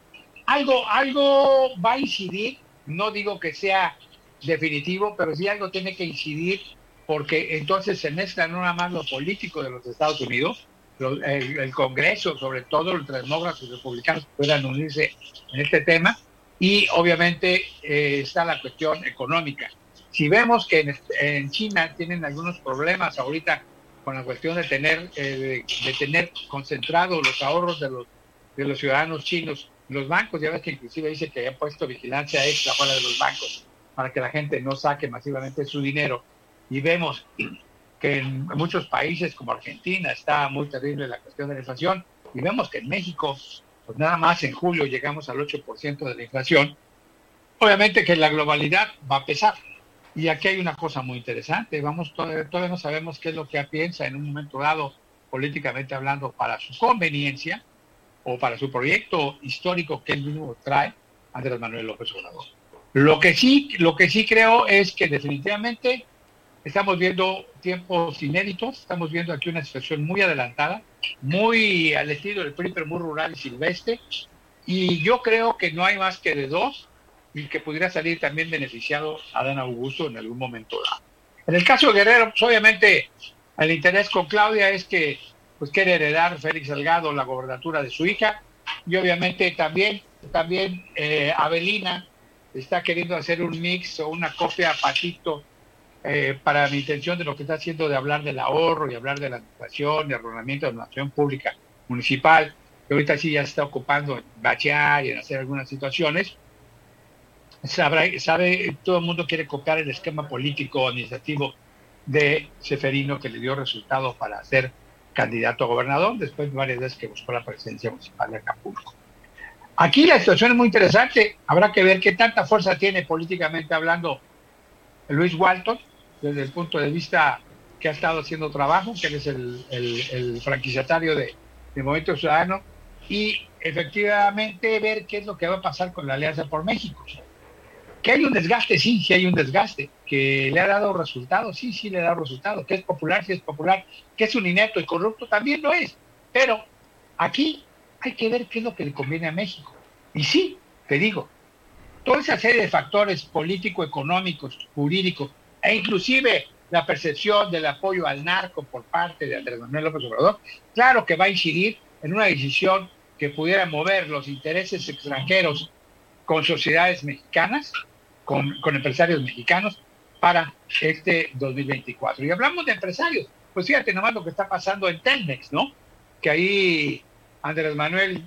Algo, algo va a incidir, no digo que sea definitivo, pero sí algo tiene que incidir porque entonces se mezcla no nada más lo político de los Estados Unidos, el, Congreso, sobre todo los demócratas y republicanos puedan unirse en este tema, y obviamente eh, está la cuestión económica. Si vemos que en, China tienen algunos problemas ahorita con la cuestión de tener, eh, de, tener concentrados los ahorros de los, de los ciudadanos chinos. Los bancos, ya ves que inclusive dice que ha puesto vigilancia extra fuera de los bancos para que la gente no saque masivamente su dinero. Y vemos que en muchos países como Argentina está muy terrible la cuestión de la inflación. Y vemos que en México, pues nada más en julio llegamos al 8% de la inflación. Obviamente que la globalidad va a pesar. Y aquí hay una cosa muy interesante. Vamos, todavía, no sabemos qué es lo que piensa en un momento dado, políticamente hablando, para su conveniencia o para su proyecto histórico que él mismo trae, Andrés Manuel López Obrador. Lo que sí, lo que sí creo es que definitivamente estamos viendo tiempos inéditos, estamos viendo aquí una situación muy adelantada, muy al estilo del PRI, muy rural y silvestre, y yo creo que no hay más que de dos y que pudiera salir también beneficiado a Dan Augusto en algún momento En el caso de Guerrero, pues obviamente el interés con Claudia es que pues quiere heredar Félix Salgado la gobernatura de su hija. Y obviamente también, también eh, Avelina está queriendo hacer un mix o una copia patito eh, para mi intención de lo que está haciendo de hablar del ahorro y hablar de la educación y arrolamiento de la nación pública municipal, que ahorita sí ya está ocupando en bachear y en hacer algunas situaciones, sabe, sabe, todo el mundo quiere copiar el esquema político administrativo de Seferino que le dio resultado para ser candidato a gobernador, después de varias veces que buscó la presidencia municipal de Acapulco. Aquí la situación es muy interesante, habrá que ver qué tanta fuerza tiene políticamente hablando Luis Walton, desde el punto de vista que ha estado haciendo trabajo, que él es el, el, franquiciatario de, de Movimiento Ciudadano, y efectivamente ver qué es lo que va a pasar con la Alianza por México. Que hay un desgaste, sí, sí hay un desgaste. Que le ha dado resultados, sí, sí le ha dado resultados. Que es popular, sí es popular. Que es un inepto y corrupto, también lo es. Pero aquí hay que ver qué es lo que le conviene a México. Y sí, te digo, toda esa serie de factores político-económicos, jurídicos, e inclusive la percepción del apoyo al narco por parte de Andrés Manuel López Obrador, claro que va a incidir en una decisión que pudiera mover los intereses extranjeros con sociedades mexicanas con, empresarios mexicanos para este 2024. Y hablamos de empresarios, pues fíjate nomás lo que está pasando en Telmex, ¿no? Que ahí Andrés Manuel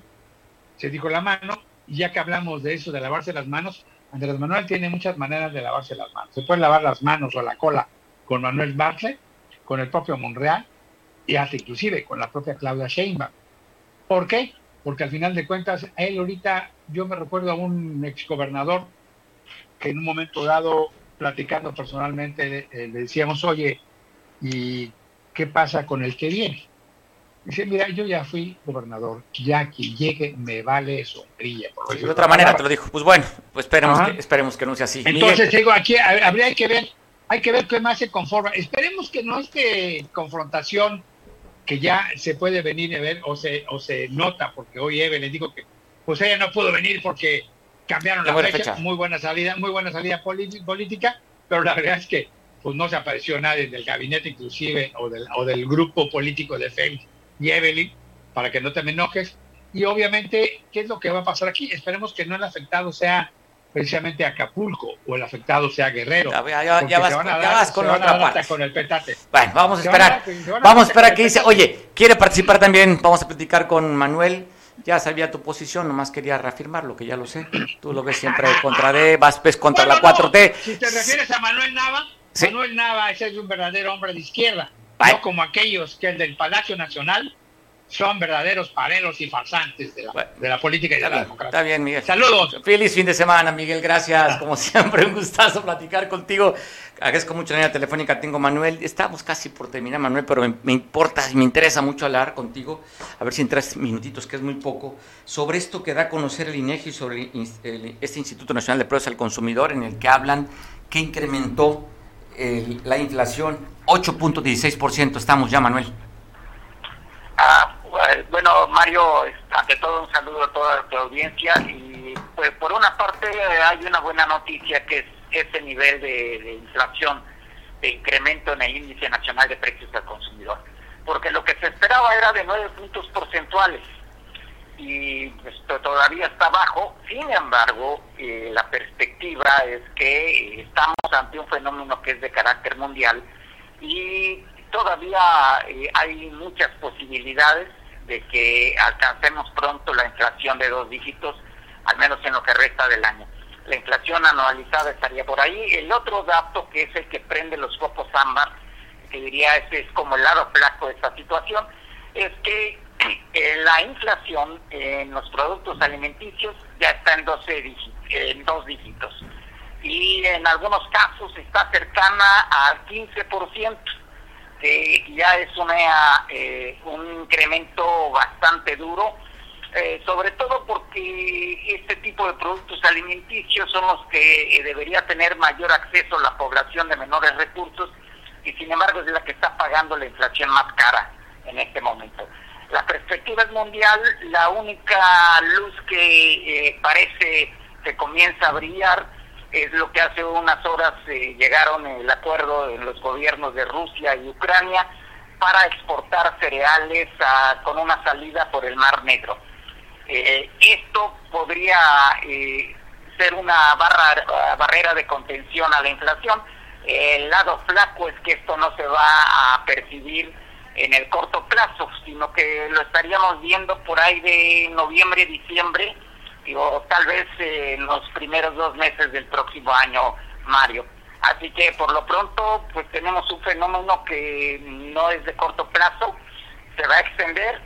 se dijo la mano, y ya que hablamos de eso, de lavarse las manos, Andrés Manuel tiene muchas maneras de lavarse las manos. Se puede lavar las manos o la cola con Manuel Bartlett, con el propio Monreal y hasta inclusive con la propia Claudia Sheinbaum. ¿Por qué? Porque al final de cuentas, él ahorita, yo me recuerdo a un exgobernador que en un momento dado platicando personalmente, eh, le decíamos, oye, ¿y qué pasa con el que viene? Dice, mira, yo ya fui gobernador, ya que llegue me vale sombrilla. de otra manera te lo dijo. Pues bueno, pues esperemos, que, esperemos que no sea así. Entonces, digo, aquí habría que ver, hay que ver qué más se conforma. Esperemos que no esté confrontación que ya se puede venir a ver o se, o se nota, porque hoy Evelyn dijo que pues ella no pudo venir porque cambiaron la, fecha. Muy buena salida, muy buena salida política, pero la verdad es que pues no se apareció nadie del gabinete inclusive o del, o del grupo político de Félix y Evelyn, para que no te me enojes. Y obviamente, ¿qué es lo que va a pasar aquí? Esperemos que no el afectado sea precisamente Acapulco o el afectado sea Guerrero. Ya, vas, con otra parte. Con el petate. Bueno, vamos a esperar. vamos a esperar que dice, oye, quiere participar también, vamos a platicar con Manuel. Ya sabía tu posición, nomás quería reafirmar lo que ya lo sé. Tú lo ves siempre contra D, vas pues contra la 4T. Si te refieres a Manuel Nava, Manuel Nava ese es un verdadero hombre de izquierda, no como aquellos que el del Palacio Nacional son verdaderos pareros y farsantes de la, política y de la democracia. Está bien, Miguel. Saludos. Feliz fin de semana, Miguel. Gracias. Como siempre, un gustazo platicar contigo. Agradezco mucho la línea telefónica. Tengo Manuel. Estamos casi por terminar, Manuel, pero me, importa y me interesa mucho hablar contigo. A ver si en tres minutitos, que es muy poco, sobre esto que da a conocer el INEGI, sobre este Instituto Nacional de Precios al Consumidor, en el que hablan que incrementó la inflación 8.16%. Estamos ya, Manuel. Ah, bueno, Mario, ante todo un saludo a toda tu audiencia. Y pues por una parte hay una buena noticia que es ese nivel de, inflación, de incremento en el índice nacional de precios al consumidor, porque lo que se esperaba era de nueve puntos porcentuales y esto todavía está bajo, sin embargo, eh, la perspectiva es que estamos ante un fenómeno que es de carácter mundial y todavía eh, hay muchas posibilidades de que alcancemos pronto la inflación de dos dígitos, al menos en lo que resta del año. La inflación anualizada estaría por ahí. El otro dato que es el que prende los focos ámbar, que diría ese es como el lado flaco de esta situación, es que eh, la inflación en los productos alimenticios ya está en, 12 en dos dígitos y en algunos casos está cercana al 15% que ya es una, eh, un incremento bastante duro, eh, sobre todo porque este tipo de productos alimenticios son los que eh, debería tener mayor acceso la población de menores recursos y sin embargo es la que está pagando la inflación más cara en este momento. La perspectiva es mundial, la única luz que parece que comienza a brillar es lo que hace unas horas eh, llegaron el acuerdo en los gobiernos de Rusia y Ucrania para exportar cereales con una salida por el Mar Negro. Eh, esto podría eh, ser una barra, barrera de contención a la inflación. El lado flaco es que esto no se va a percibir en el corto plazo, sino que lo estaríamos viendo por ahí de noviembre, diciembre, o tal vez en los primeros dos meses del próximo año, Mario. Así que por lo pronto, pues tenemos un fenómeno que no es de corto plazo, se va a extender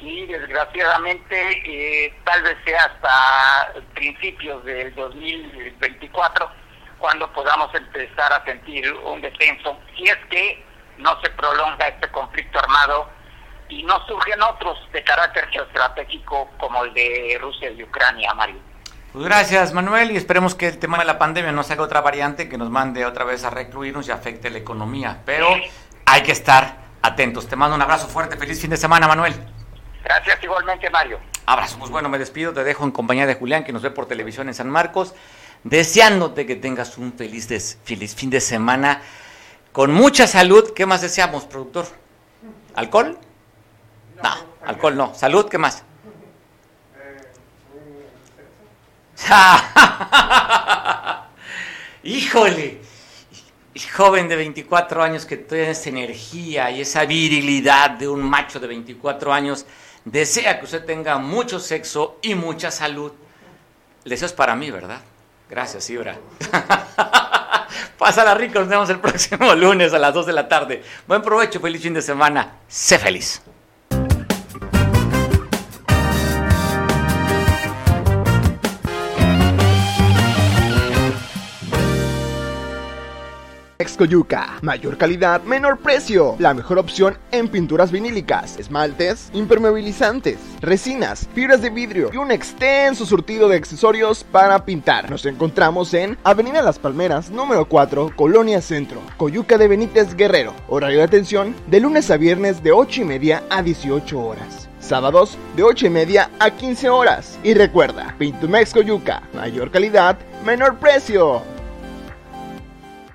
y desgraciadamente eh, tal vez sea hasta principios del 2024 cuando podamos empezar a sentir un descenso, si es que no se prolonga este conflicto armado y no surgen otros de carácter geoestratégico como el de Rusia y Ucrania, Mario. Pues gracias, Manuel, y esperemos que el tema de la pandemia no sea otra variante que nos mande otra vez a recluirnos y afecte la economía. Pero hay que estar atentos. Te mando un abrazo fuerte. Feliz fin de semana, Manuel. Gracias igualmente, Mario. Abrazo. Pues bueno, me despido. Te dejo en compañía de Julián, que nos ve por televisión en San Marcos. Deseándote que tengas un feliz, feliz fin de semana con mucha salud. ¿Qué más deseamos, productor? ¿Alcohol? No, alcohol no. Salud, ¿qué más? Híjole, joven de 24 años que tiene esa energía y esa virilidad de un macho de 24 años, desea que usted tenga mucho sexo y mucha salud. El deseo es para mí, ¿verdad? Gracias, Ibra. Pásala rico, nos vemos el próximo lunes a las 2 de la tarde. Buen provecho, feliz fin de semana. Sé feliz. Coyuca. Mayor calidad, menor precio. La mejor opción en pinturas vinílicas, esmaltes, impermeabilizantes, resinas, fibras de vidrio y un extenso surtido de accesorios para pintar. Nos encontramos en Avenida Las Palmeras, número 4, Colonia Centro, Coyuca de Benítez Guerrero. Horario de atención de lunes a viernes de 8 y media a 18 horas. Sábados de 8 y media a 15 horas. Y recuerda, Pintumex Coyuca, mayor calidad, menor precio.